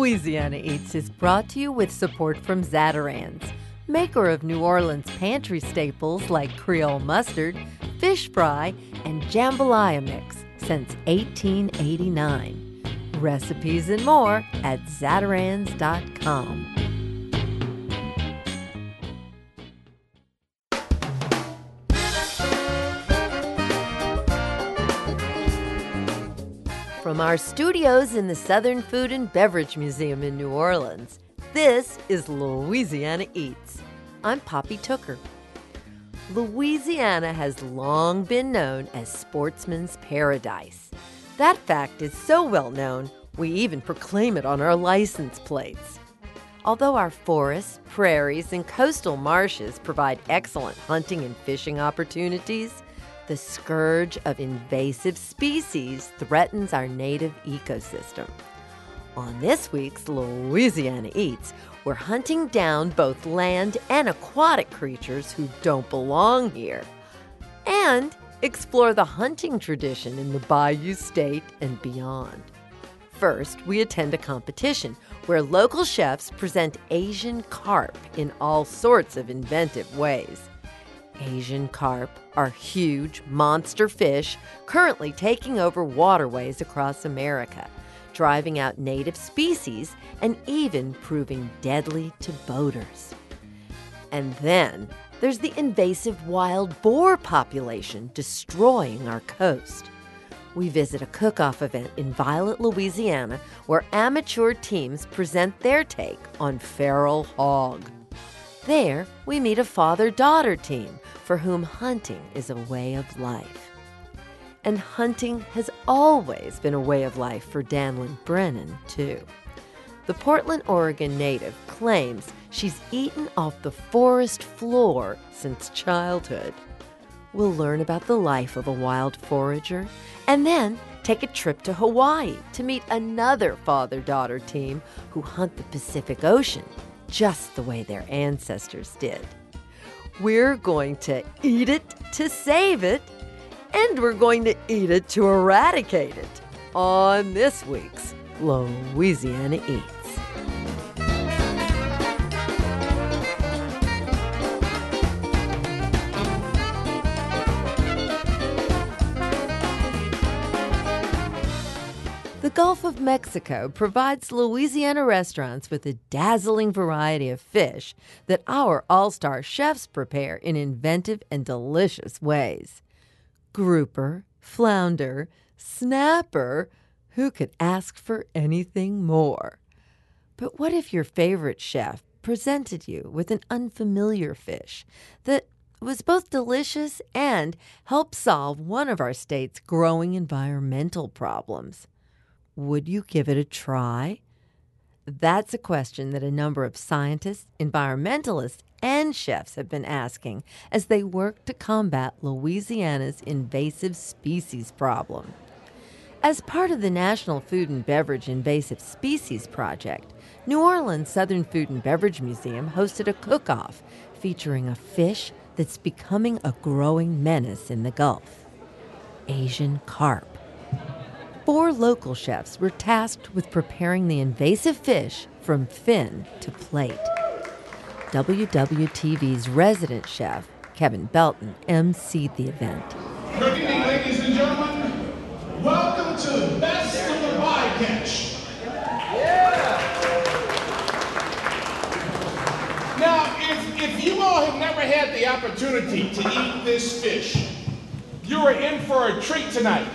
Louisiana Eats is brought to you with support from Zatarain's, maker of New Orleans pantry staples like Creole mustard, fish fry, and jambalaya mix since 1889. Recipes and more at Zatarains.com. From our studios in the Southern Food and Beverage Museum in New Orleans, this is Louisiana Eats. I'm Poppy Tooker. Louisiana has long been known as sportsman's paradise. That fact is so well known, we even proclaim it on our license plates. Although our forests, prairies, and coastal marshes provide excellent hunting and fishing opportunities, the scourge of invasive species threatens our native ecosystem. On this week's Louisiana Eats, we're hunting down both land and aquatic creatures who don't belong here, and explore the hunting tradition in the Bayou State and beyond. First, we attend a competition where local chefs present Asian carp in all sorts of inventive ways. Asian carp are huge monster fish currently taking over waterways across America, driving out native species and even proving deadly to boaters. And then there's the invasive wild boar population destroying our coast. We visit a cook off event in Violet, Louisiana, where amateur teams present their take on feral hog. There, we meet a father daughter team for whom hunting is a way of life. And hunting has always been a way of life for Danlyn Brennan, too. The Portland, Oregon native claims she's eaten off the forest floor since childhood. We'll learn about the life of a wild forager and then take a trip to Hawaii to meet another father daughter team who hunt the Pacific Ocean just the way their ancestors did. We're going to eat it to save it, and we're going to eat it to eradicate it on this week's Louisiana Eats. The Gulf of Mexico provides Louisiana restaurants with a dazzling variety of fish that our all star chefs prepare in inventive and delicious ways. Grouper, flounder, snapper, who could ask for anything more? But what if your favorite chef presented you with an unfamiliar fish that was both delicious and helped solve one of our state's growing environmental problems? Would you give it a try? That's a question that a number of scientists, environmentalists, and chefs have been asking as they work to combat Louisiana's invasive species problem. As part of the National Food and Beverage Invasive Species Project, New Orleans Southern Food and Beverage Museum hosted a cook off featuring a fish that's becoming a growing menace in the Gulf Asian carp four local chefs were tasked with preparing the invasive fish from fin to plate. WWL-TV's resident chef, Kevin Belton, emceed the event. Good evening, ladies and gentlemen. Welcome to Best of the Bycatch. Yeah. Now, if, if you all have never had the opportunity to eat this fish, you are in for a treat tonight.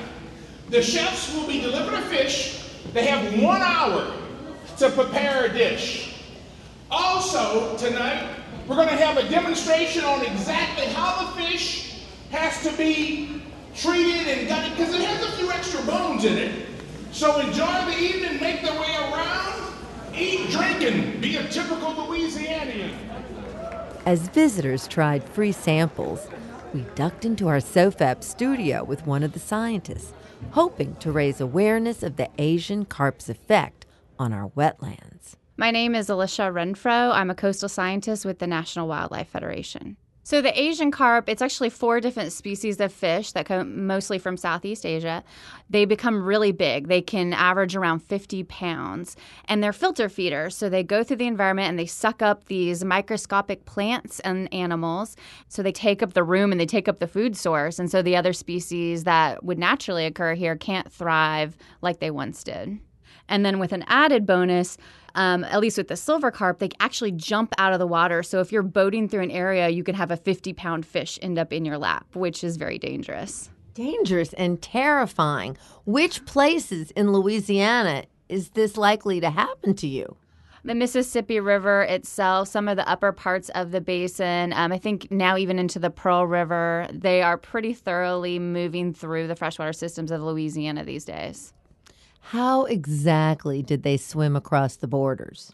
The chefs will be delivered a fish. They have one hour to prepare a dish. Also, tonight, we're going to have a demonstration on exactly how the fish has to be treated and gutted, because it has a few extra bones in it. So enjoy the evening, make the way around, eat, drink, and be a typical Louisianian. As visitors tried free samples, we ducked into our SoFAB studio with one of the scientists hoping to raise awareness of the Asian carp's effect on our wetlands. My name is Alicia Renfro. I'm a coastal scientist with the National Wildlife Federation. So the Asian carp, it's actually four different species of fish that come mostly from Southeast Asia. They become really big. They can average around 50 pounds, and they're filter feeders. So they go through the environment and they suck up these microscopic plants and animals. So they take up the room and they take up the food source. And so the other species that would naturally occur here can't thrive like they once did. And then with an added bonus, um, at least with the silver carp, they actually jump out of the water. So if you're boating through an area, you could have a 50 pound fish end up in your lap, which is very dangerous. Dangerous and terrifying. Which places in Louisiana is this likely to happen to you? the Mississippi River itself, some of the upper parts of the basin, um, I think now even into the Pearl River, they are pretty thoroughly moving through the freshwater systems of Louisiana these days. How exactly did they swim across the borders?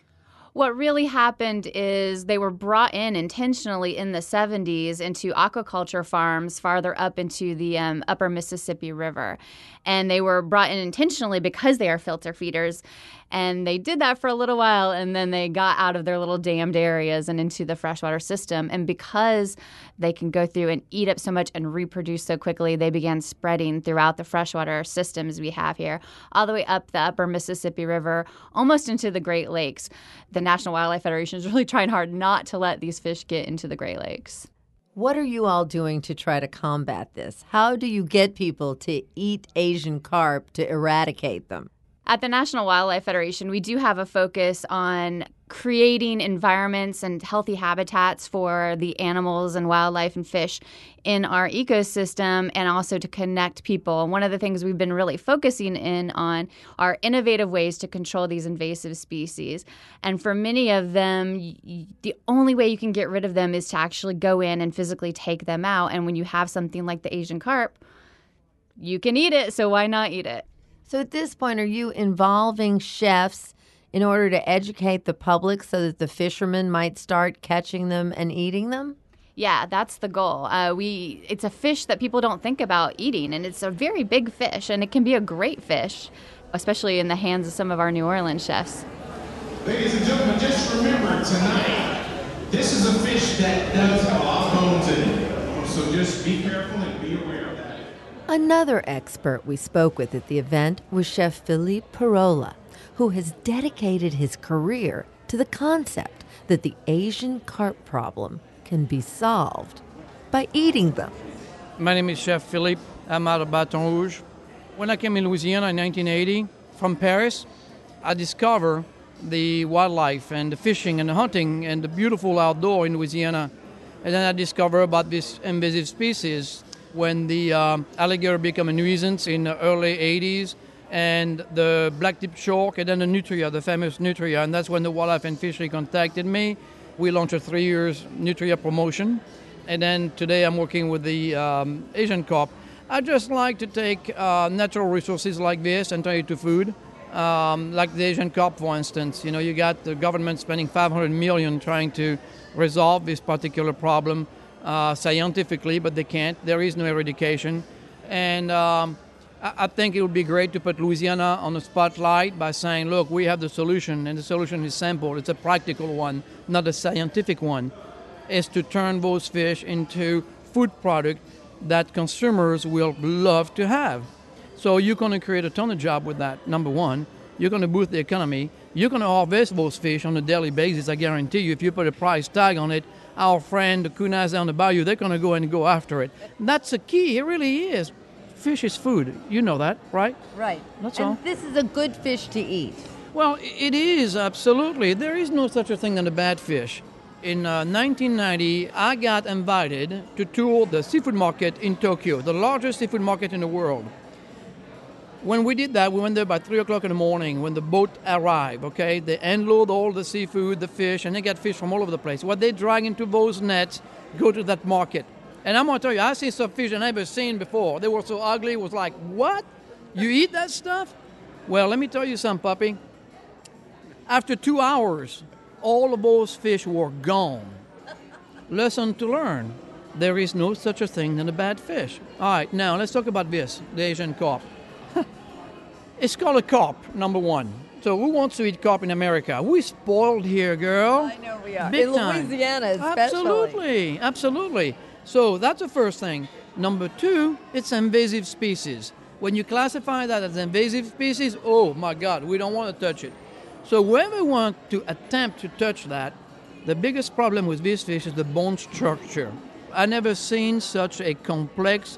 What really happened is they were brought in intentionally in the 70s into aquaculture farms farther up into the um, upper Mississippi River. And they were brought in intentionally because they are filter feeders. And they did that for a little while and then they got out of their little dammed areas and into the freshwater system. And because they can go through and eat up so much and reproduce so quickly, they began spreading throughout the freshwater systems we have here, all the way up the upper Mississippi River, almost into the Great Lakes. The National Wildlife Federation is really trying hard not to let these fish get into the Great Lakes. What are you all doing to try to combat this? How do you get people to eat Asian carp to eradicate them? At the National Wildlife Federation, we do have a focus on creating environments and healthy habitats for the animals and wildlife and fish in our ecosystem and also to connect people. One of the things we've been really focusing in on are innovative ways to control these invasive species. And for many of them, the only way you can get rid of them is to actually go in and physically take them out. And when you have something like the Asian carp, you can eat it, so why not eat it? So at this point, are you involving chefs in order to educate the public so that the fishermen might start catching them and eating them? Yeah, that's the goal. Uh, we it's a fish that people don't think about eating, and it's a very big fish, and it can be a great fish, especially in the hands of some of our New Orleans chefs. Ladies and gentlemen, just remember tonight, this is a fish that does have a lot of bones in it. So just be careful and be aware of that. Another expert we spoke with at the event was Chef Philippe Parola, who has dedicated his career to the concept that the Asian carp problem can be solved by eating them. My name is Chef Philippe. I'm out of Baton Rouge. When I came in Louisiana in 1980 from Paris, I discovered the wildlife and the fishing and the hunting and the beautiful outdoor in Louisiana. And then I discovered about this invasive species when the um, alligator became a nuisance in the early 80s and the black-tipped shark and then the nutria, the famous nutria, and that's when the wildlife and fishery contacted me. We launched a three years nutria promotion, and then today I'm working with the um, Asian carp. I just like to take uh, natural resources like this and turn it to food. Um, like the Asian carp, for instance, you know, you got the government spending 500 million trying to resolve this particular problem uh, scientifically, but they can't. There is no eradication. And um, I, I think it would be great to put Louisiana on the spotlight by saying, look, we have the solution, and the solution is simple. It's a practical one, not a scientific one. Is to turn those fish into food product that consumers will love to have. So you're going to create a ton of job with that. Number one, you're going to boost the economy. You're going to harvest those fish on a daily basis. I guarantee you. If you put a price tag on it, our friend the Kunas down the bayou, they're going to go and go after it. And that's the key. It really is. Fish is food. You know that, right? Right. That's and all. this is a good fish to eat. Well, it is absolutely. There is no such a thing as a bad fish. In uh, 1990, I got invited to tour the seafood market in Tokyo, the largest seafood market in the world. When we did that, we went there by 3 o'clock in the morning when the boat arrived, okay? They unload all the seafood, the fish, and they get fish from all over the place. What they drag into those nets go to that market. And I'm to tell you, I see some fish I never seen before. They were so ugly, it was like, what? You eat that stuff? Well, let me tell you something, Poppy. After two hours, all of those fish were gone. Lesson to learn. There is no such a thing as a bad fish. All right, now let's talk about this, the Asian carp. It's called a carp, number one. So who wants to eat carp in America? We spoiled here, girl. I know we are. Big in time. Louisiana, especially. Absolutely, absolutely. So that's the first thing. Number two, it's invasive species. When you classify that as invasive species, oh my God, we don't want to touch it. So whoever want to attempt to touch that, the biggest problem with this fish is the bone structure. I never seen such a complex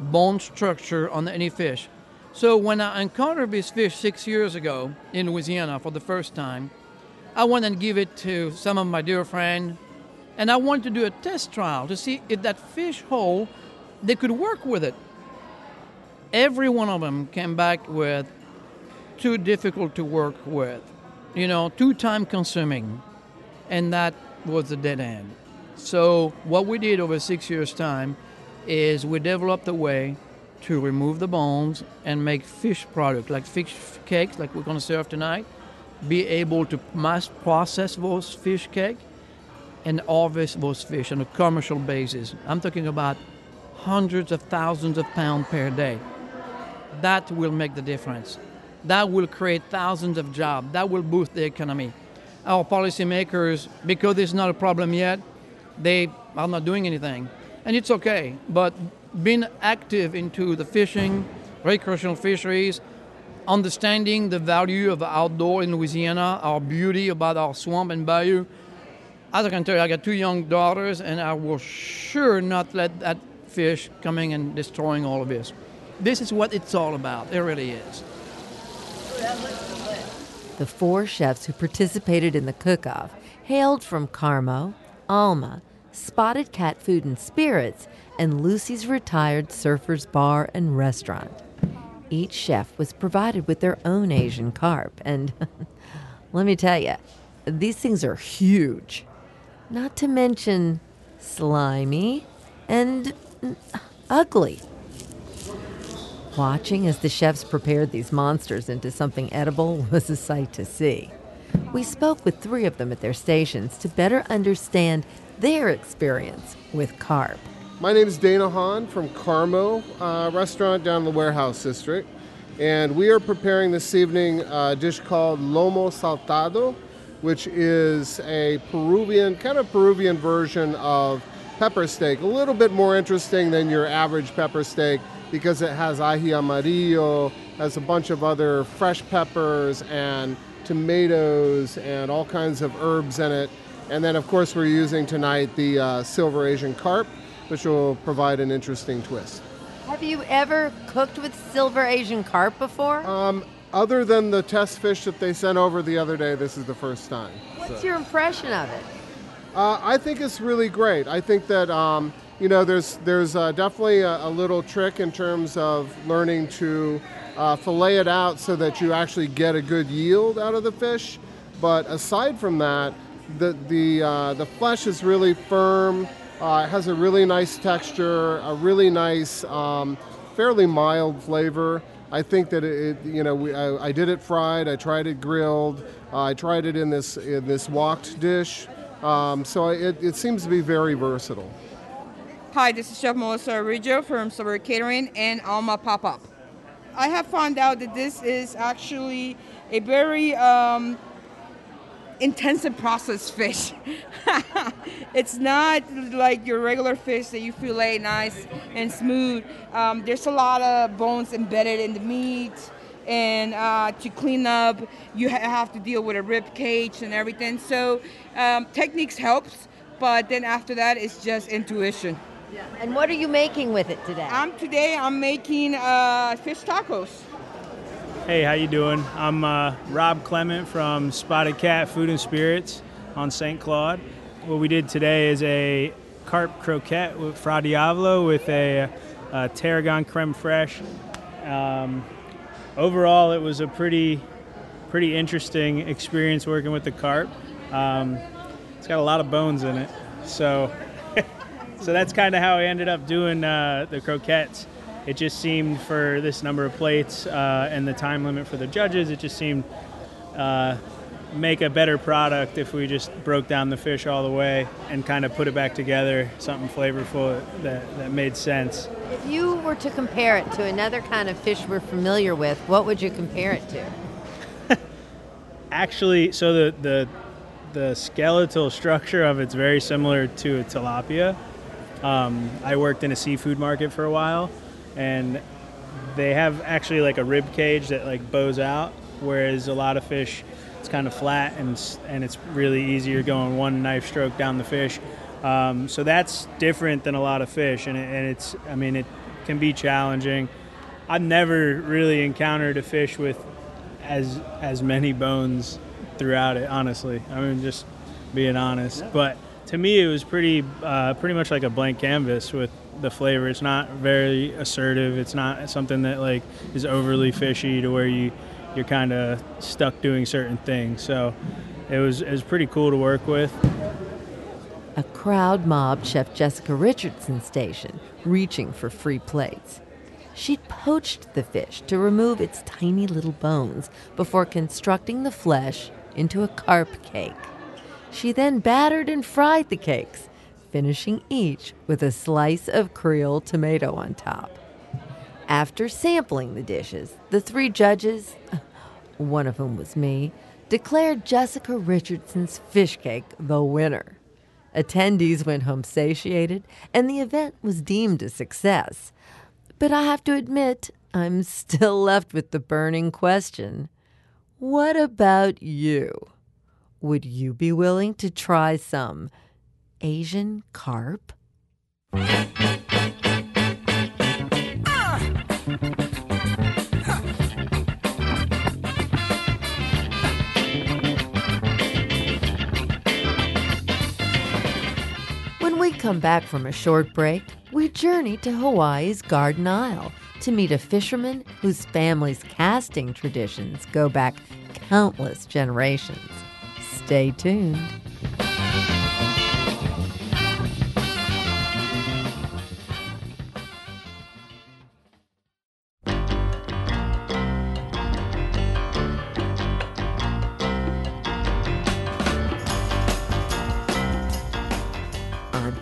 bone structure on any fish. So when I encountered this fish six years ago in Louisiana for the first time, I went and give it to some of my dear friends, and I wanted to do a test trial to see if that fish hole they could work with it. Every one of them came back with too difficult to work with, you know, too time consuming, and that was the dead end. So what we did over six years' time is we developed a way to remove the bones and make fish product like fish cakes, like we're going to serve tonight. Be able to mass process those fish cake and harvest those fish on a commercial basis. I'm talking about hundreds of thousands of pounds per day. That will make the difference. That will create thousands of jobs. That will boost the economy. Our policymakers, because it's not a problem yet, they are not doing anything. And it's okay. But being active into the fishing, recreational fisheries, understanding the value of outdoor in Louisiana, our beauty about our swamp and bayou. As I can tell you, I got two young daughters, and I will sure not let that fish coming and destroying all of this. This is what it's all about. It really is. The four chefs who participated in the cook off hailed from Carmo, Alma, Spotted Cat Food and Spirits, and Lucy's Retired Surfers Bar and Restaurant. Each chef was provided with their own Asian carp, and let me tell you, these things are huge. Not to mention slimy and ugly. Watching as the chefs prepared these monsters into something edible was a sight to see. We spoke with three of them at their stations to better understand their experience with carp. My name is Dana Honn from Carmo uh, restaurant down in the warehouse district. And we are preparing this evening a dish called Lomo Saltado, which is a Peruvian, kind of Peruvian version of pepper steak. A little bit more interesting than your average pepper steak because it has ají amarillo, has a bunch of other fresh peppers and tomatoes and all kinds of herbs in it. And then, of course, we're using tonight the uh, silver Asian carp, which will provide an interesting twist. Have you ever cooked with silver Asian carp before? Um, other than the test fish that they sent over the other day, this is the first time. What's So- your impression of it? Uh, I think it's really great. I think that um, you know there's there's uh, definitely a, a little trick in terms of learning to uh, fillet it out so that you actually get a good yield out of the fish. But aside from that, the the uh, the flesh is really firm. Uh, it has a really nice texture, a really nice, um, fairly mild flavor. I think that it, you know, we, I, I did it fried. I tried it grilled. Uh, I tried it in this in this woked dish. Um, so it, it seems to be very versatile. Hi, this is Chef Melissa Araujo from Silver Catering and Alma Pop Up. I have found out that this is actually a very um, intensive processed fish. it's not like your regular fish that you fillet nice and smooth. Um, there's a lot of bones embedded in the meat, and uh, to clean up, you ha- have to deal with a rib cage and everything. So um, techniques helps, but then after that, it's just intuition. And what are you making with it today? I'm today. I'm making uh, fish tacos. Hey, how you doing? I'm uh, Rob Clement from Spotted Cat Food and Spirits on St. Claude. What we did today is a carp croquette with Fra Diavolo with a, uh tarragon creme fraiche. Um, overall, it was a pretty, pretty interesting experience working with the carp. Um, it's got a lot of bones in it, so so that's kind of how I ended up doing uh, the croquettes. It just seemed for this number of plates uh, and the time limit for the judges, it just seemed uh, make a better product if we just broke down the fish all the way and kind of put it back together, something flavorful that, that made sense. If you were to compare it to another kind of fish we're familiar with, what would you compare it to? actually so the the the skeletal structure of it's very similar to a tilapia. Um, I worked in a seafood market for a while, and they have actually like a rib cage that like bows out, whereas a lot of fish it's kind of flat and and it's really easier going one knife stroke down the fish. Um, so that's different than a lot of fish, and, it, and it's I mean it can be challenging. I've never really encountered a fish with as as many bones throughout it. Honestly, I mean just being honest, but to me it was pretty uh, pretty much like a blank canvas with the flavor. It's not very assertive. It's not something that like is overly fishy to where you you're kind of stuck doing certain things. So it was it was pretty cool to work with. A crowd mobbed Chef Jessica Richardson's station, reaching for free plates. She'd poached the fish to remove its tiny little bones before constructing the flesh into a carp cake. She then battered and fried the cakes, finishing each with a slice of Creole tomato on top. After sampling the dishes, the three judges, one of whom was me, declared Jessica Richardson's fish cake the winner. Attendees went home satiated, and the event was deemed a success. But I have to admit, I'm still left with the burning question what about you? Would you be willing to try some Asian carp? When we come back from a short break, we journey to Hawaii's Garden Isle to meet a fisherman whose family's casting traditions go back countless generations. Stay tuned.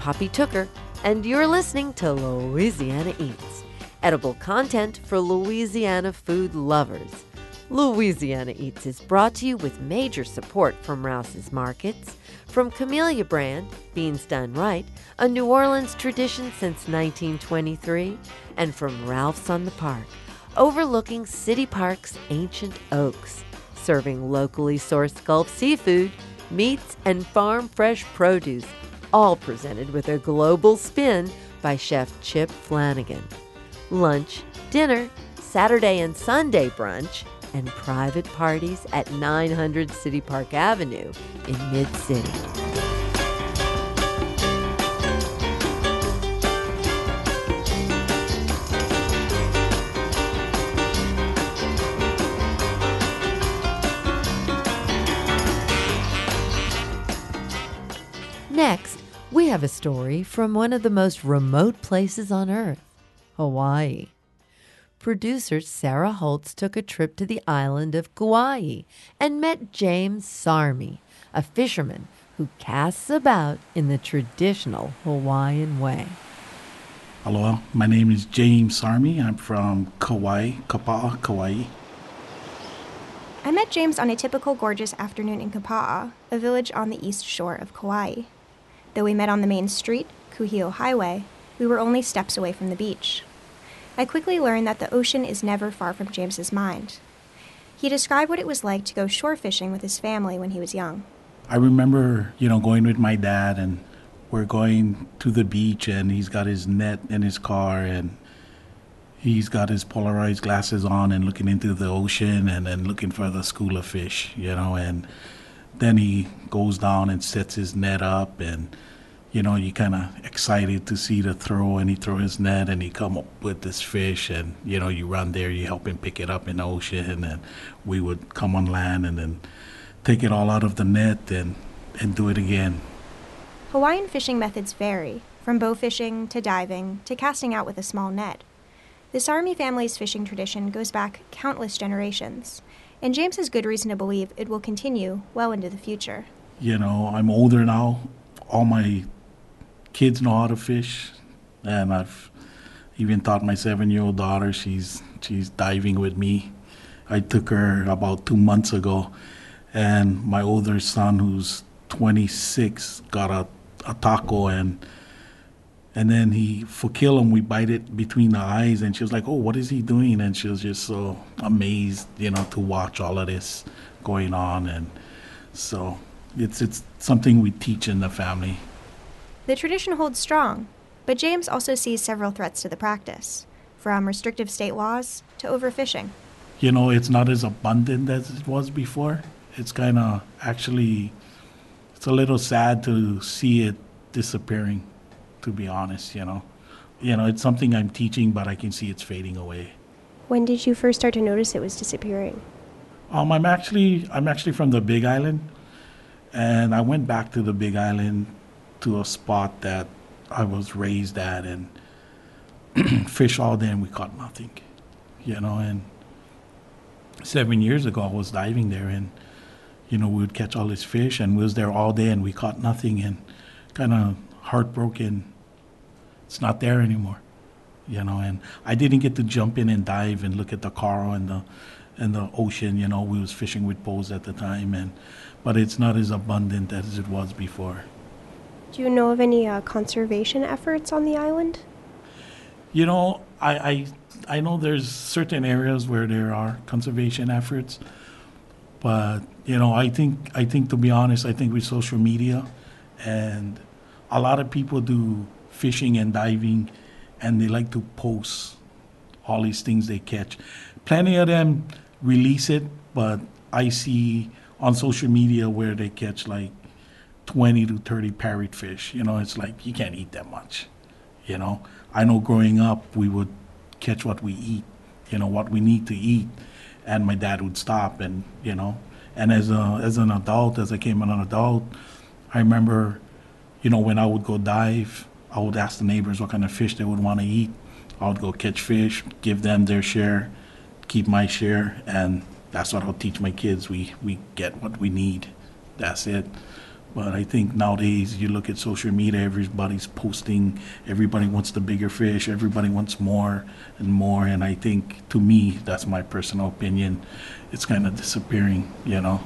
Poppy Tooker, and you're listening to Louisiana Eats, edible content for Louisiana food lovers. Louisiana Eats is brought to you with major support from Rouse's Markets, from Camellia Brand, Beans Done Right, a New Orleans tradition since 1923, and from Ralph's on the Park, overlooking City Park's ancient oaks, serving locally sourced Gulf seafood, meats, and farm fresh produce, all presented with a global spin by Chef Chip Flanagan. Lunch, dinner, Saturday and Sunday brunch, and private parties at 900 City Park Avenue in Mid City. Have a story from one of the most remote places on Earth Hawaii. Producer Sarah Holtz took a trip to the island of Kauai and met James Sarmi, a fisherman who casts about in the traditional Hawaiian way. Hello, my name is James Sarmi. I'm from Kauai, Kapa'a, Kauai. I met James on a typical gorgeous afternoon in Kapa'a, a village on the east shore of Kauai. Though we met on the main street, Kuhio Highway, we were only steps away from the beach. I quickly learned that the ocean is never far from James's mind. He described what it was like to go shore fishing with his family when he was young. I remember, you know, going with my dad and we're going to the beach and he's got his net in his car and he's got his polarized glasses on and looking into the ocean and then looking for the school of fish, you know, and then he goes down and sets his net up and you know you kind of excited to see the throw and he throw his net and he come up with this fish and you know you run there you help him pick it up in the ocean and we would come on land and then take it all out of the net and and do it again Hawaiian fishing methods vary, from bow fishing to diving to casting out with a small net. The Sarmi family's fishing tradition goes back countless generations, and James has good reason to believe it will continue well into the future. you know i'm older now. All my kids know how to fish. And i've even taught my seven year old daughter she's she's diving with me. I took her about two months ago. And my older son, who's 26, got a, a tako and and then he for kill him we bite it between the eyes. And she was like oh what is he doing? And she was just so amazed you know to watch all of this going on. And so it's it's something we teach in the family. The tradition holds strong, but James also sees several threats to the practice, from restrictive state laws to overfishing. you know it's not as abundant as it was before. It's kind of actually it's a little sad to see it disappearing to be honest you know you know it's something i'm teaching but i can see it's fading away When did you first start to notice it was disappearing? Um, I'm actually I'm actually from the Big Island, and I went back to the Big Island to a spot that I was raised at and fish all day, and we caught nothing, you know. And seven years ago, I was diving there, and you know we would catch all this fish, and we was there all day, and we caught nothing, and kind of heartbroken. It's not there anymore you know and i didn't get to jump in and dive and look at the coral and the and the ocean you know we was fishing with poles at the time and but it's not as abundant as it was before Do you know of any uh, conservation efforts on the island? you know I, I i know there's certain areas where there are conservation efforts but you know i think i think to be honest i think with social media and a lot of people do fishing and diving and they like to post all these things they catch. Plenty of them release it but i see on social media where they catch like 20 to 30 parrotfish you know it's like you can't eat that much you know? I know growing up we would catch what we eat you know what we need to eat and my dad would stop and you know? And as a as an adult as i came an adult i remember you know when i would go dive i would ask the neighbors what kind of fish they would want to eat i would go catch fish give them their share keep my share and that's what i'll teach my kids we we get what we need that's it but I think nowadays you look at social media, everybody's posting, everybody wants the bigger fish, everybody wants more and more. And I think, to me, that's my personal opinion, it's kind of disappearing, you know.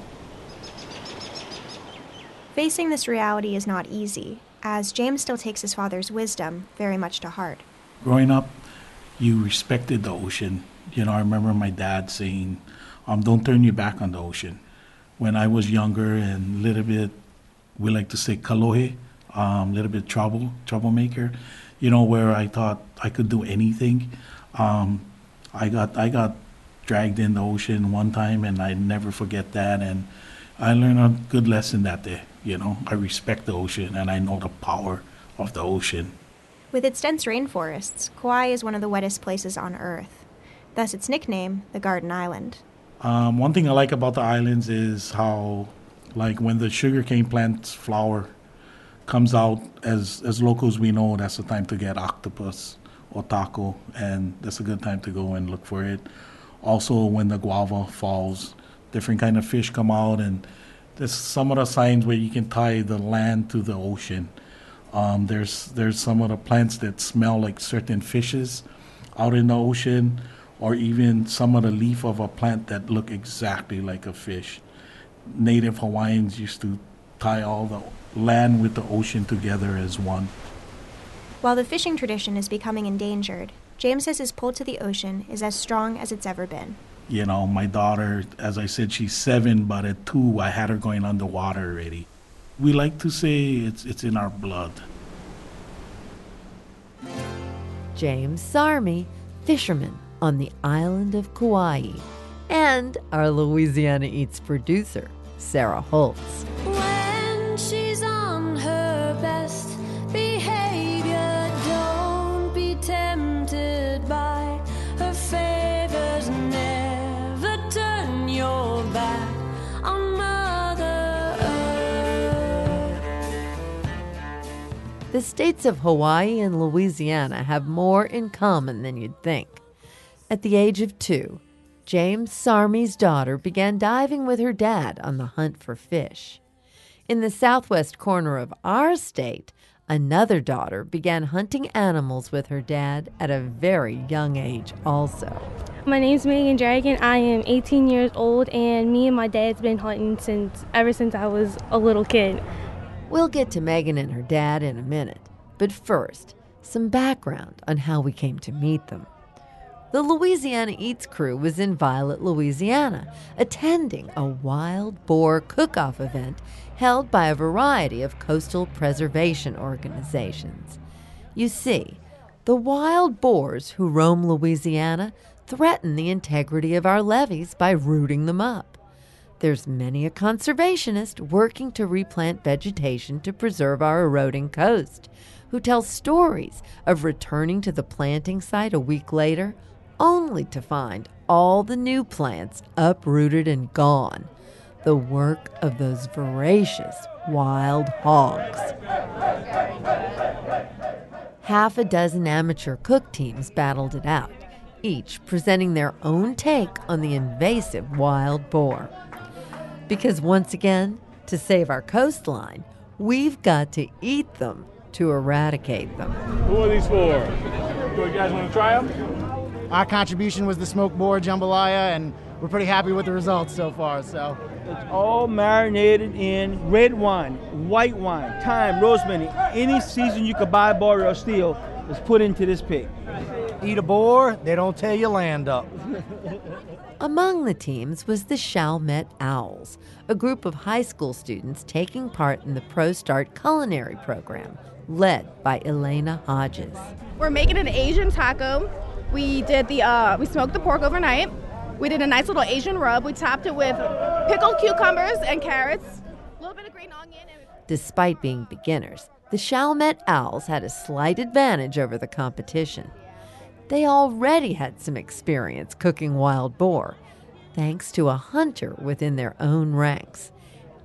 Facing this reality is not easy, as James still takes his father's wisdom very much to heart. Growing up, you respected the ocean. You know, I remember my dad saying, um, don't turn your back on the ocean. When I was younger and a little bit we like to say kalohe, a um, little bit trouble, troublemaker, you know, where I thought I could do anything. Um, I got I got dragged in the ocean one time, and I never forget that. And I learned a good lesson that day. You know, I respect the ocean, and I know the power of the ocean. With its dense rainforests, Kauai is one of the wettest places on Earth. Thus, its nickname, the Garden Island. Um, one thing I like about the islands is how like when the sugarcane plant's flower comes out, as as locals we know that's the time to get octopus or tako, and that's a good time to go and look for it. Also, when the guava falls, different kind of fish come out, and there's some of the signs where you can tie the land to the ocean. Um, there's there's some of the plants that smell like certain fishes out in the ocean, or even some of the leaf of a plant that look exactly like a fish native Hawaiians used to tie all the land with the ocean together as one. While the fishing tradition is becoming endangered, James says his pull to the ocean is as strong as it's ever been. You know, my daughter, as I said, she's seven, but at two, I had her going underwater already. We like to say it's, it's in our blood. James Sarmi, fisherman on the island of Kauai, and our Louisiana Eats producer, Sarah Holtz. The states of Hawaii and Louisiana have more in common than you'd think. At the age of two, James Sarmi's daughter began diving with her dad on the hunt for fish. In the southwest corner of our state, Another daughter began hunting animals with her dad at a very young age, also. My name's Megan Dragon. I am 18 years old, and me and my dad's been hunting since ever since I was a little kid. We'll get to Megan and her dad in a minute, but first, some background on how we came to meet them. The Louisiana Eats crew was in Violet, Louisiana, attending a wild boar cook off event held by a variety of coastal preservation organizations. You see, the wild boars who roam Louisiana threaten the integrity of our levees by rooting them up. There's many a conservationist working to replant vegetation to preserve our eroding coast, who tells stories of returning to the planting site a week later only to find all the new plants uprooted and gone. The work of those voracious wild hogs. Half a dozen amateur cook teams battled it out, each presenting their own take on the invasive wild boar. Because once again, to save our coastline, we've got to eat them to eradicate them. Who are these for? Do you guys want to try them? Our contribution was the smoked boar jambalaya, and we're pretty happy with the results so far. So It's all marinated in red wine, white wine, thyme, rosemary. Any season you could buy, borrow, or steal is put into this pig. eat a boar, they don't tear your land up. Among the teams was the Chalmette Owls, a group of high school students taking part in the Pro Start culinary program, led by Elena Hodges. We're making an Asian taco. We did the uh, we smoked the pork overnight. We did a nice little Asian rub. We topped it with pickled cucumbers and carrots, a little bit of green onion. And Despite being beginners, the Chalmette Owls had a slight advantage over the competition. They already had some experience cooking wild boar, thanks to a hunter within their own ranks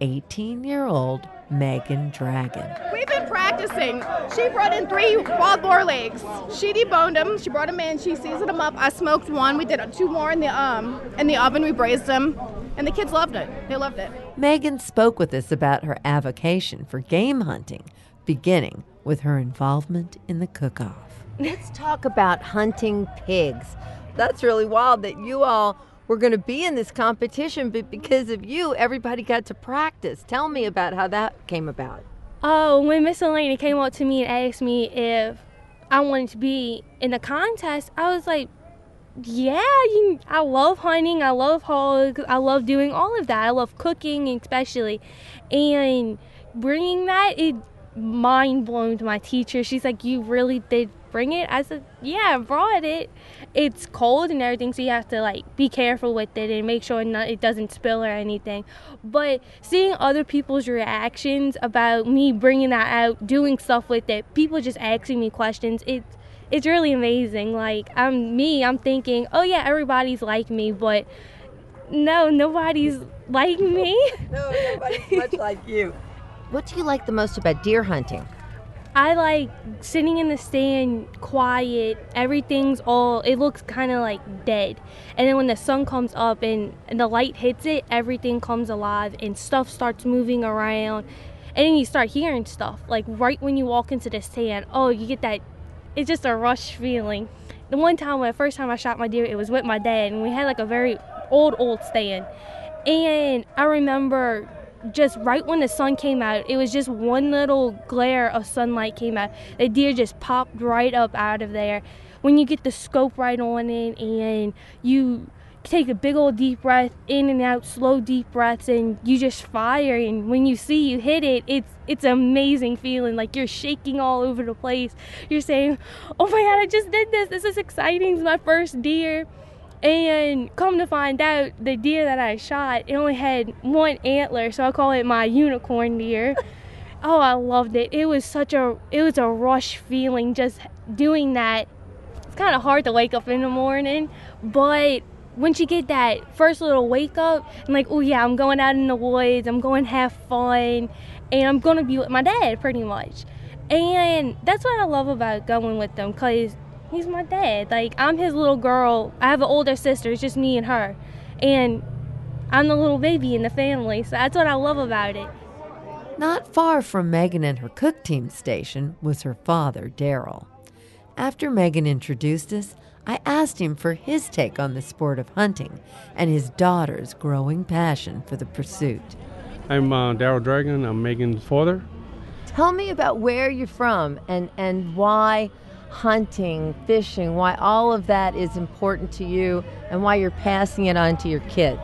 18 year old Megan Dragon. We've been practicing. She brought in three wild boar legs. She deboned them. She brought them in. She seasoned them up. I smoked one. We did two more in the um in the oven. We braised them, and the kids loved it. They loved it. Megan spoke with us about her avocation for game hunting, beginning with her involvement in the cook off. Let's talk about hunting pigs. That's really wild that you all were going to be in this competition, but because of you, everybody got to practice. Tell me about how that came about. Oh, when Miss Elena came up to me and asked me if I wanted to be in the contest, I was like, yeah, you, I love hunting, I love hogs, I love doing all of that. I love cooking, especially. And bringing that, it mind blown to my teacher. She's like, you really did bring it? I said, yeah, I brought it. It's cold and everything, so you have to like be careful with it and make sure not, it doesn't spill or anything. But seeing other people's reactions about me bringing that out, doing stuff with it, people just asking me questions, it's it's really amazing. Like I'm me, I'm thinking, oh yeah, everybody's like me, but no, nobody's like me. No, nobody's much like you. What do you like the most about deer hunting? I like sitting in the stand quiet. Everything's all, it looks kind of like dead. And then when the sun comes up and, and the light hits it, everything comes alive and stuff starts moving around. And then you start hearing stuff. Like right when you walk into the stand, oh, you get that, it's just a rush feeling. The one time, when the first time I shot my deer, it was with my dad, and we had like a very old, old stand. And I remember just right when the sun came out, it was just one little glare of sunlight came out. The deer just popped right up out of there. When you get the scope right on it and you take a big old deep breath in and out, slow deep breaths, and you just fire. And when you see you hit it, it's it's an amazing feeling. Like you're shaking all over the place. You're saying, "Oh my God, I just did this! This is exciting! It's my first deer." And come to find out, the deer that I shot, it only had one antler, so I call it my unicorn deer. oh, I loved it. It was such a it was a rush feeling just doing that. It's kind of hard to wake up in the morning, but once you get that first little wake up, and like, oh yeah, I'm going out in the woods, I'm going to have fun, and I'm gonna be with my dad pretty much. And that's what I love about going with them, cause he's my dad. Like I'm his little girl. I have an older sister. It's just me and her, and I'm the little baby in the family. So that's what I love about it. Not far from Megan and her cook team station was her father, Daryl. After Megan introduced us, I asked him for his take on the sport of hunting and his daughter's growing passion for the pursuit. I'm uh, Daryl Dragon. I'm Megan's father. Tell me about where you're from and, and why hunting, fishing, why all of that is important to you and why you're passing it on to your kids.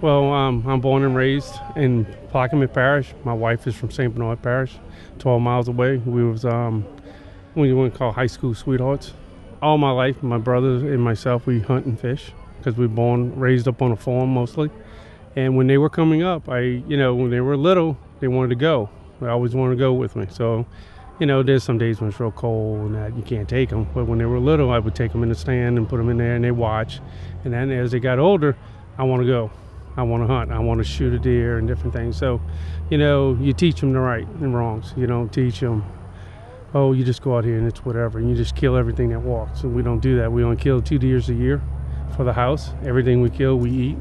Well, um, I'm born and raised in Plaquemines Parish. My wife is from St. Bernard Parish, 12 miles away. We was um, we went call high school sweethearts. All my life, my brothers and myself, we hunt and fish because we born raised up on a farm mostly. And when they were coming up, I, you know, when they were little, they wanted to go. They always wanted to go with me. So, you know, there's some days when it's real cold and that you can't take them. But when they were little, I would take them in the stand and put them in there and they watch. And then as they got older, I want to go. I want to hunt. I want to shoot a deer and different things. So, you know, you teach them the right and wrongs. You don't teach them, oh, you just go out here and it's whatever. And you just kill everything that walks. And we don't do that. We only kill two deers a year for the house. Everything we kill, we eat.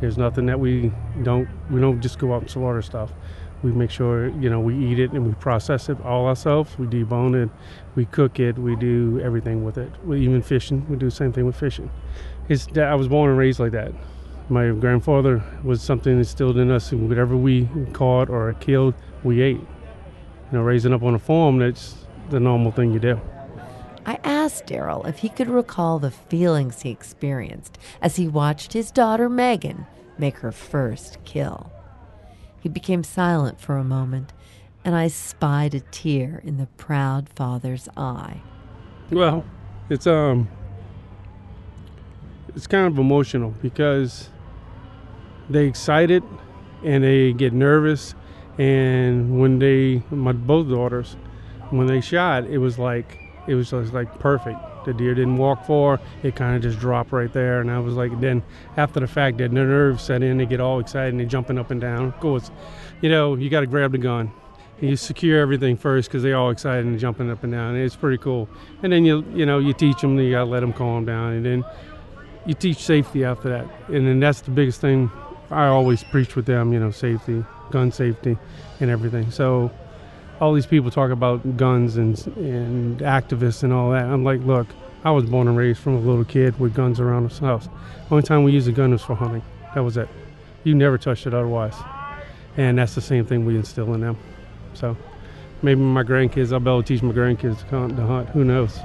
There's nothing that we don't. We don't just go out and slaughter stuff. We make sure you know we eat it and we process it all ourselves. We debone it, we cook it, we do everything with it. We even fishing. We do the same thing with fishing. It's I was born and raised like that. My grandfather was something instilled in us. And whatever we caught or killed, we ate. You know, raising up on a farm, that's the normal thing you do. I asked Daryl if he could recall the feelings he experienced as he watched his daughter Megan make her first kill. He became silent for a moment, and I spied a tear in the proud father's eye. Well, it's um it's kind of emotional because they excited and they get nervous and when they my both daughters when they shot it was like it was just like perfect the deer didn't walk far it kind of just dropped right there and i was like then after the fact that nerves set in they get all excited and they're jumping up and down. Of course you know you got to grab the gun you secure everything first because they're all excited and jumping up and down it's pretty cool. And then you you know you teach them you got to let them calm down and then you teach safety after that. And then that's the biggest thing i always preach with them you know safety gun safety and everything. So all these people talk about guns and and activists and all that. I'm like, look, I was born and raised from a little kid with guns around the house. Only time we used a gun was for hunting. That was it. You never touched it otherwise. And that's the same thing we instill in them. So maybe my grandkids, I'll be able to teach my grandkids to hunt. To hunt. Who knows?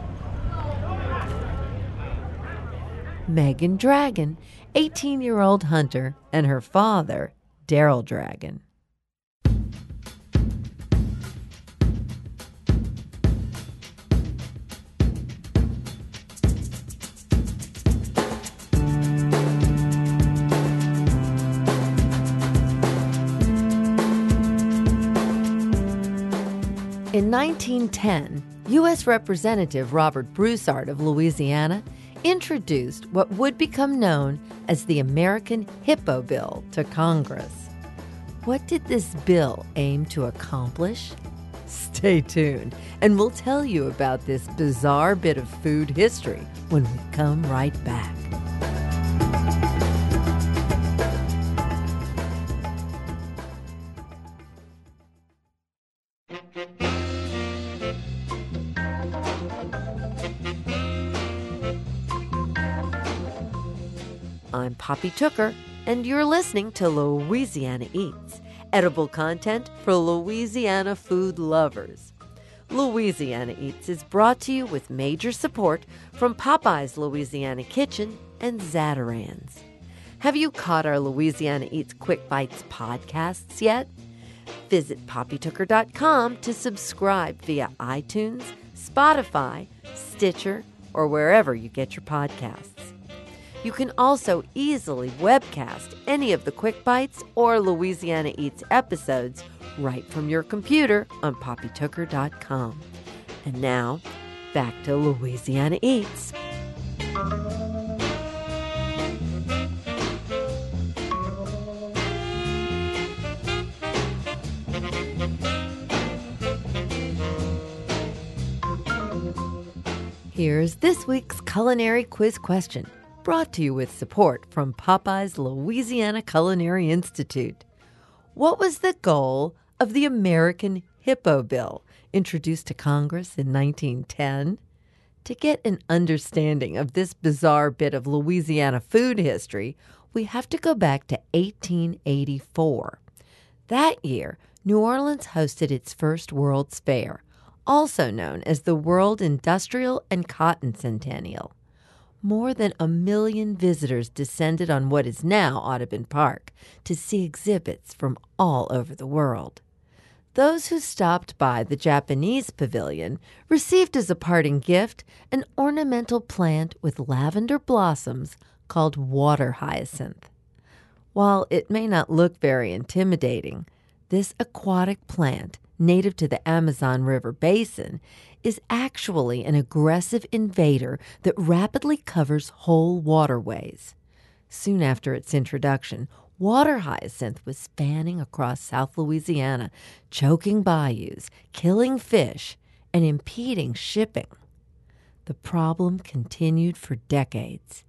Megan Dragon, 18 year old hunter, and her father, Daryl Dragon. In 1910, U.S. Representative Robert Broussard of Louisiana introduced what would become known as the American Hippo Bill to Congress. What did this bill aim to accomplish? Stay tuned, and we'll tell you about this bizarre bit of food history when we come right back. Poppy Tooker, and you're listening to Louisiana Eats, edible content for Louisiana food lovers. Louisiana Eats is brought to you with major support from Popeye's Louisiana Kitchen and Zatarain's. Have you caught our Louisiana Eats Quick Bites podcasts yet? Visit poppytooker.com to subscribe via iTunes, Spotify, Stitcher, or wherever you get your podcasts. You can also easily webcast any of the Quick Bites or Louisiana Eats episodes right from your computer on poppytooker.com. And now, back to Louisiana Eats. Here's this week's culinary quiz question, brought to you with support from Popeye's Louisiana Culinary Institute. What was the goal of the American Hippo Bill, introduced to Congress in 1910. To get an understanding of this bizarre bit of Louisiana food history, we have to go back to 1884. That year, New Orleans hosted its first World's Fair, also known as the World Industrial and Cotton Centennial. More than a million visitors descended on what is now Audubon Park to see exhibits from all over the world. Those who stopped by the Japanese pavilion received as a parting gift an ornamental plant with lavender blossoms called water hyacinth. While it may not look very intimidating, this aquatic plant, native to the Amazon River basin, is actually an aggressive invader that rapidly covers whole waterways. Soon after its introduction, water hyacinth was spanning across South Louisiana, choking bayous, killing fish, and impeding shipping. The problem continued for decades.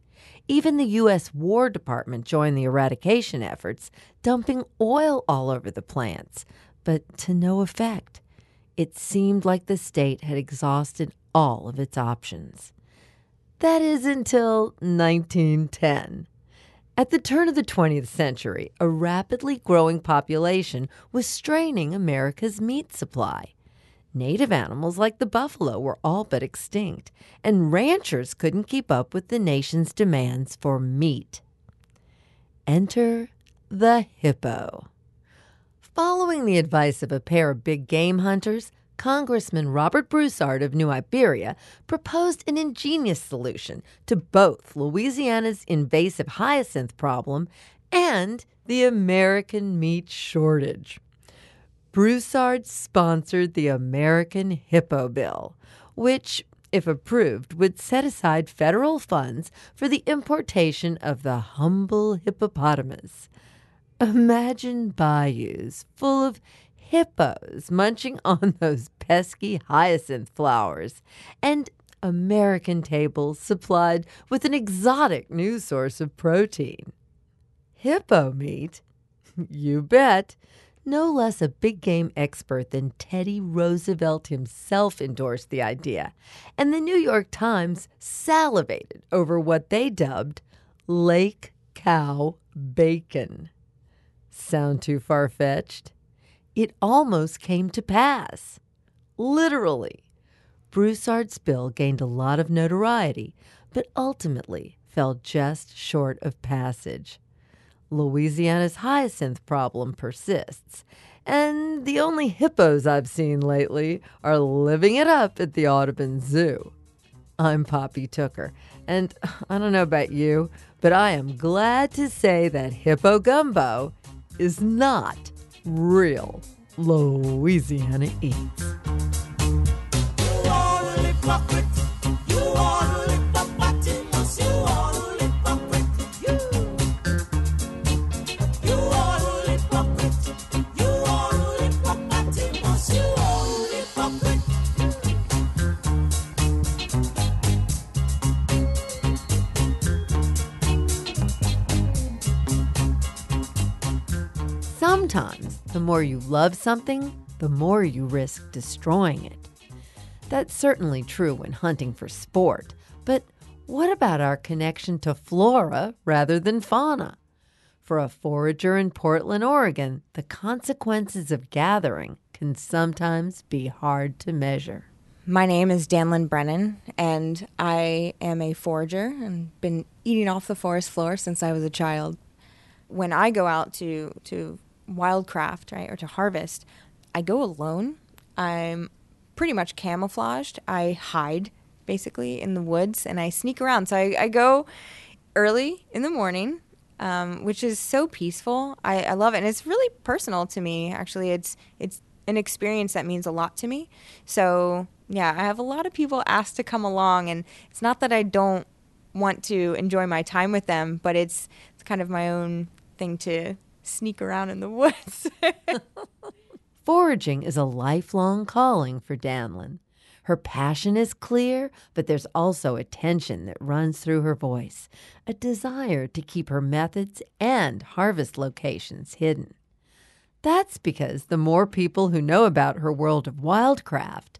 Even the U.S. War Department joined the eradication efforts, dumping oil all over the plants, but to no effect. It seemed like the state had exhausted all of its options. That is until 1910. At the turn of the 20th century, a rapidly growing population was straining America's meat supply. Native animals like the buffalo were all but extinct, and ranchers couldn't keep up with the nation's demands for meat. Enter the hippo. Following the advice of a pair of big game hunters, Congressman Robert Broussard of New Iberia proposed an ingenious solution to both Louisiana's invasive hyacinth problem and the American meat shortage. Broussard sponsored the American Hippo Bill, which, if approved, would set aside federal funds for the importation of the humble hippopotamus. Imagine bayous full of hippos munching on those pesky hyacinth flowers, and American tables supplied with an exotic new source of protein. Hippo meat? You bet. No less a big game expert than Teddy Roosevelt himself endorsed the idea, and the New York Times salivated over what they dubbed Lake Cow Bacon. Sound too far fetched? It almost came to pass. Literally. Broussard's bill gained a lot of notoriety, but ultimately fell just short of passage. Louisiana's hyacinth problem persists, and the only hippos I've seen lately are living it up at the Audubon Zoo. I'm Poppy Tooker, and I don't know about you, but I am glad to say that Hippo Gumbo is not real Louisiana Eats. Sometimes, the more you love something, the more you risk destroying it. That's certainly true when hunting for sport, but what about our connection to flora rather than fauna? For a forager in Portland, Oregon, the consequences of gathering can sometimes be hard to measure. My name is Danlyn Brennan, and I am a forager and been eating off the forest floor since I was a child. When I go out to, to wildcraft, right, or to harvest, I go alone. I'm pretty much camouflaged. I hide basically in the woods and I sneak around. So I, I go early in the morning, um, which is so peaceful. I, I love it, and it's really personal to me. Actually, it's it's an experience that means a lot to me. So yeah, I have a lot of people ask to come along, and it's not that I don't want to enjoy my time with them, but it's it's kind of my own thing to sneak around in the woods. Foraging is a lifelong calling for Danlin. Her passion is clear, but there's also a tension that runs through her voice, a desire to keep her methods and harvest locations hidden. That's because the more people who know about her world of wildcraft,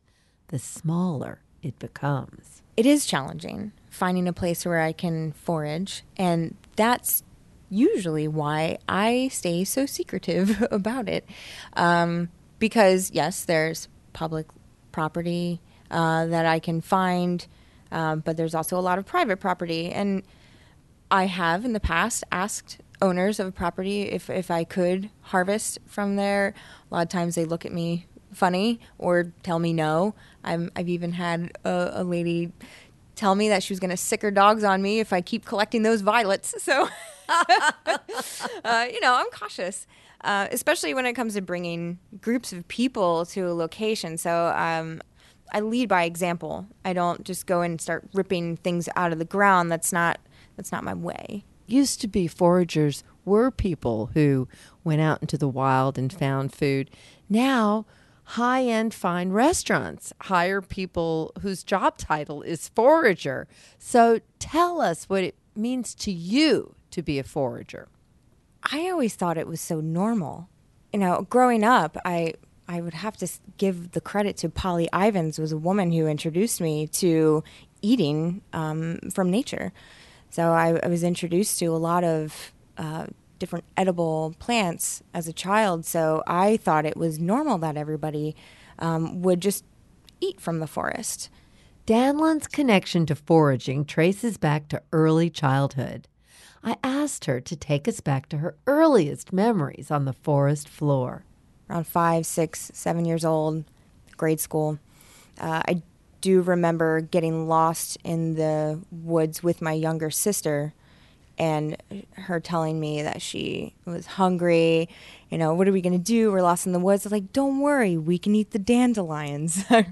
the smaller it becomes. It is challenging finding a place where I can forage, and that's usually why I stay so secretive about it. Um, because, yes, there's public property uh, that I can find, um, but there's also a lot of private property. And I have in the past asked owners of a property if, if I could harvest from there. A lot of times they look at me funny or tell me no. I'm, I've even had a, a lady tell me that she was going to sick her dogs on me if I keep collecting those violets. So, uh, you know, I'm cautious, uh, especially when it comes to bringing groups of people to a location. So, um, I lead by example. I don't just go and start ripping things out of the ground. That's not that's not my way. Used to be foragers were people who went out into the wild and found food. Now, high end fine restaurants hire people whose job title is forager. So tell us what it means to you to be a forager. I always thought it was so normal. You know, growing up, I I would have to give the credit to Polly Ivins was a woman who introduced me to eating um, from nature. So I, I was introduced to a lot of uh, different edible plants as a child. So I thought it was normal that everybody um, would just eat from the forest. Danlin's connection to foraging traces back to early childhood. I asked her to take us back to her earliest memories on the forest floor. around five, six, seven years old, grade school. Uh, I do remember getting lost in the woods with my younger sister and her telling me that she was hungry. You know, what are we going to do? We're lost in the woods. I was like, don't worry, we can eat the dandelions. I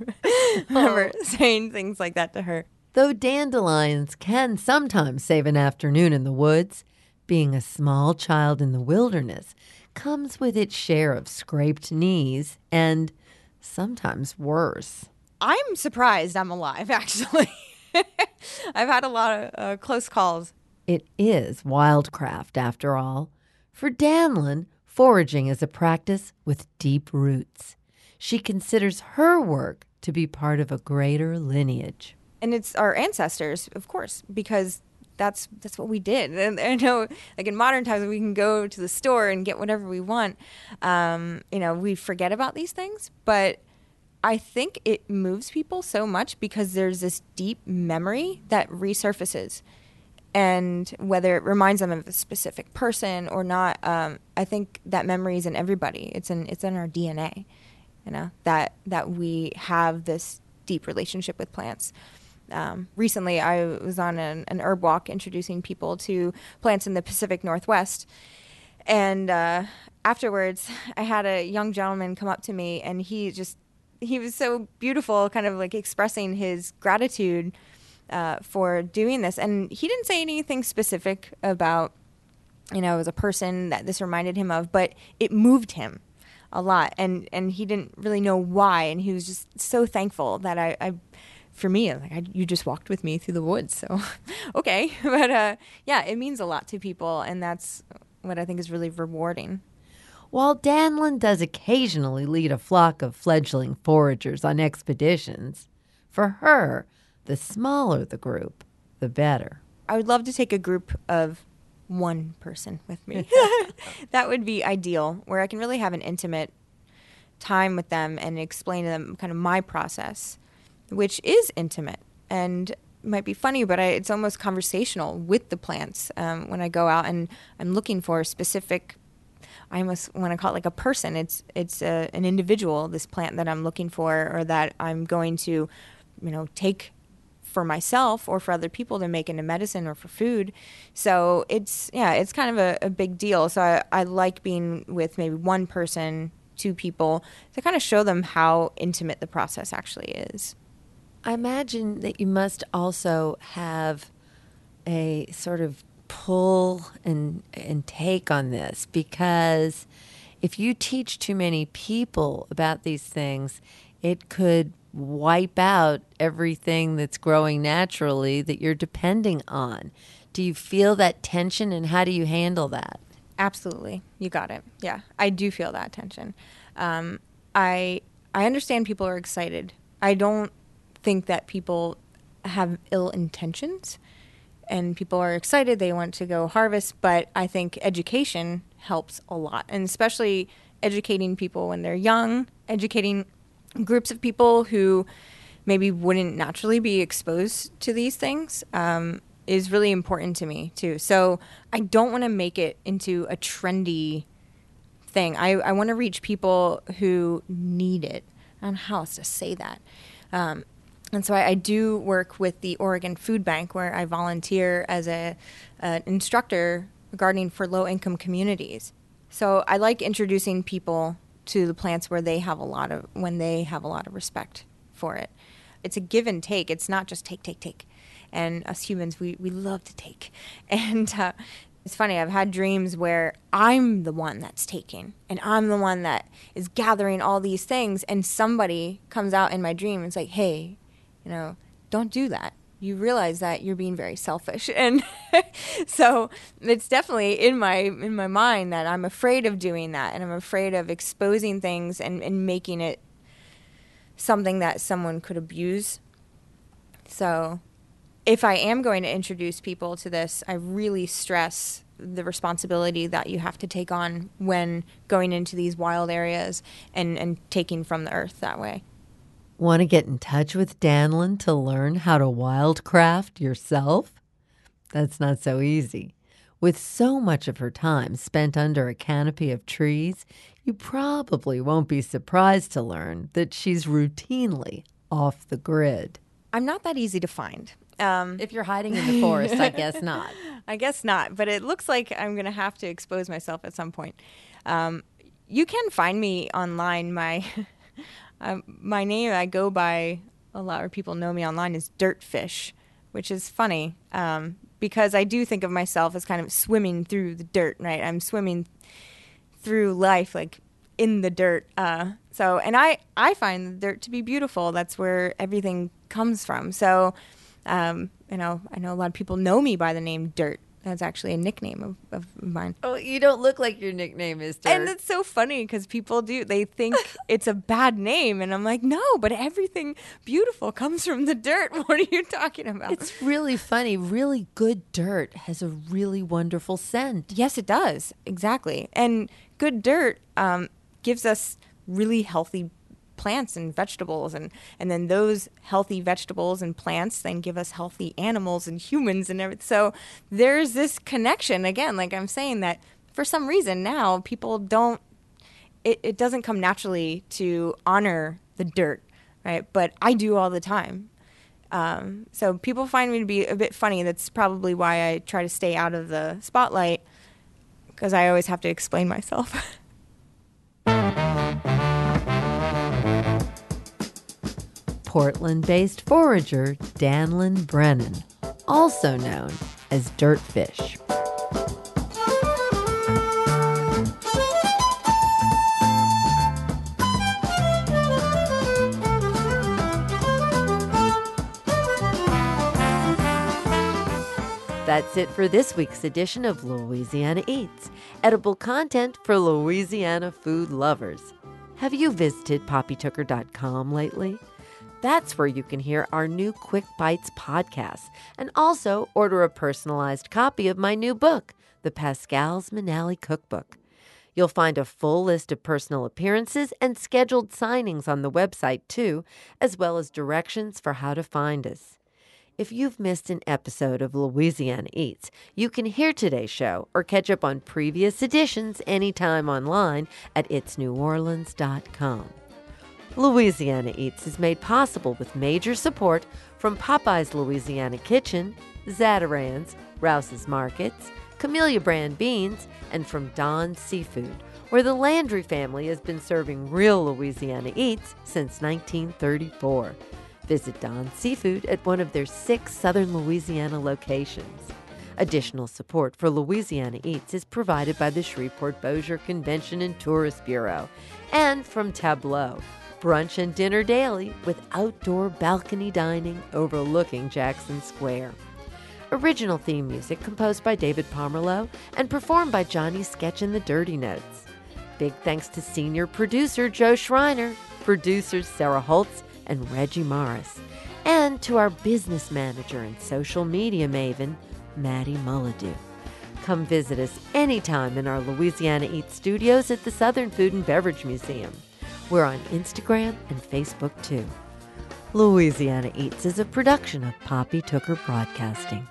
remember saying things like that to her. Though dandelions can sometimes save an afternoon in the woods, being a small child in the wilderness comes with its share of scraped knees and sometimes worse. I'm surprised I'm alive, actually. I've had a lot of uh, close calls. It is wildcraft, after all. For Danlin, foraging is a practice with deep roots. She considers her work to be part of a greater lineage. And it's our ancestors, of course, because that's that's what we did. And I know, like in modern times, we can go to the store and get whatever we want. Um, you know, we forget about these things, but I think it moves people so much because there's this deep memory that resurfaces. And whether it reminds them of a specific person or not, um, I think that memory is in everybody. It's in it's in our DNA, you know that that we have this deep relationship with plants. Um, recently, I was on an, an herb walk introducing people to plants in the Pacific Northwest. And uh, afterwards, I had a young gentleman come up to me, and he just, he was so beautiful, kind of like expressing his gratitude uh, for doing this. And he didn't say anything specific about, you know, as a person that this reminded him of, but it moved him a lot. And, and he didn't really know why. And he was just so thankful that I, I for me, like I, you just walked with me through the woods, so okay. But uh, yeah, it means a lot to people, and that's what I think is really rewarding. While Danlin does occasionally lead a flock of fledgling foragers on expeditions, for her, the smaller the group, the better. I would love to take a group of one person with me. that would be ideal, where I can really have an intimate time with them and explain to them kind of my process, which is intimate and might be funny, but I, it's almost conversational with the plants um, when I go out and I'm looking for a specific. I almost want to call it like a person. It's it's a, an individual. This plant that I'm looking for, or that I'm going to, you know, take for myself or for other people to make into medicine or for food. So it's yeah, it's kind of a, a big deal. So I, I like being with maybe one person, two people to kind of show them how intimate the process actually is. I imagine that you must also have a sort of pull and and take on this because if you teach too many people about these things, it could wipe out everything that's growing naturally that you're depending on. Do you feel that tension and how do you handle that? Absolutely, you got it. Yeah, I do feel that tension. Um, I I understand people are excited. I don't think that people have ill intentions, and people are excited. They want to go harvest, but I think education helps a lot, and especially educating people when they're young, educating groups of people who maybe wouldn't naturally be exposed to these things. Um, is really important to me too. So I don't want to make it into a trendy thing. I, I want to reach people who need it. I don't know how else to say that. Um, and so I, I, do work with the Oregon Food Bank where I volunteer as a an instructor gardening for low income communities. So I like introducing people to the plants where they have a lot of when they have a lot of respect for it. It's a give and take. It's not just take, take, take and us humans we, we love to take and uh, it's funny i've had dreams where i'm the one that's taking and i'm the one that is gathering all these things and somebody comes out in my dream and it's like hey you know don't do that. You realize that you're being very selfish. And so it's definitely in my in my mind that i'm afraid of doing that and i'm afraid of exposing things and, and making it something that someone could abuse. So if I am going to introduce people to this, I really stress the responsibility that you have to take on when going into these wild areas and, and taking from the earth that way. Want to get in touch with Danlin to learn how to wildcraft yourself? That's not so easy. With so much of her time spent under a canopy of trees, you probably won't be surprised to learn that she's routinely off the grid. I'm not that easy to find. Um, if you're hiding in the forest, I guess not. I guess not, but it looks like I'm going to have to expose myself at some point. Um, you can find me online. My my name I go by a lot of people know me online is Dirtfish, which is funny um, because I do think of myself as kind of swimming through the dirt. Right, I'm swimming through life like in the dirt. Uh, so, and I I find the dirt to be beautiful. That's where everything comes from. So um, you know, I know a lot of people know me by the name Dirt. That's actually a nickname of, of mine. Oh, you don't look like your nickname is Dirt. And it's so funny because people do. They think it's a bad name. And I'm like, no, but everything beautiful comes from the dirt. What are you talking about? It's really funny. Really good dirt has a really wonderful scent. Yes, it does. Exactly. And good dirt um, gives us really healthy plants and vegetables and and then those healthy vegetables and plants then give us healthy animals and humans and everything so there's this connection. Again like i'm saying that for some reason now people don't it, it doesn't come naturally to honor the dirt right? But i do all the time. Um, so people find me to be a bit funny. That's probably why i try to stay out of the spotlight because i always have to explain myself Portland based forager Danlin Brennan, also known as Dirtfish. That's it for this week's edition of Louisiana Eats, edible content for Louisiana food lovers. Have you visited poppytooker.com lately? That's where you can hear our new Quick Bites podcast and also order a personalized copy of my new book, The Pascal's Manale Cookbook. You'll find a full list of personal appearances and scheduled signings on the website, too, as well as directions for how to find us. If you've missed an episode of Louisiana Eats, you can hear today's show or catch up on previous editions anytime online at itsneworleans.com. Louisiana Eats is made possible with major support from Popeye's Louisiana Kitchen, Zatarain's, Rouse's Markets, Camellia Brand Beans, and from Don's Seafood, where the Landry family has been serving real Louisiana Eats since 1934. Visit Don's Seafood at one of their six southern Louisiana locations. Additional support for Louisiana Eats is provided by the Shreveport Bossier Convention and Tourist Bureau and from Tableau brunch and dinner daily with outdoor balcony dining overlooking Jackson Square. Original theme music composed by David Pomerleau and performed by Johnny Sketch and the Dirty Notes. Big thanks to senior producer Joe Schreiner, producers Sarah Holtz and Reggie Morris, and to our business manager and social media maven, Maddie Mullidew. Come visit us anytime in our Louisiana Eat studios at the Southern Food and Beverage Museum. We're on Instagram and Facebook too. Louisiana Eats is a production of Poppy Tooker Broadcasting.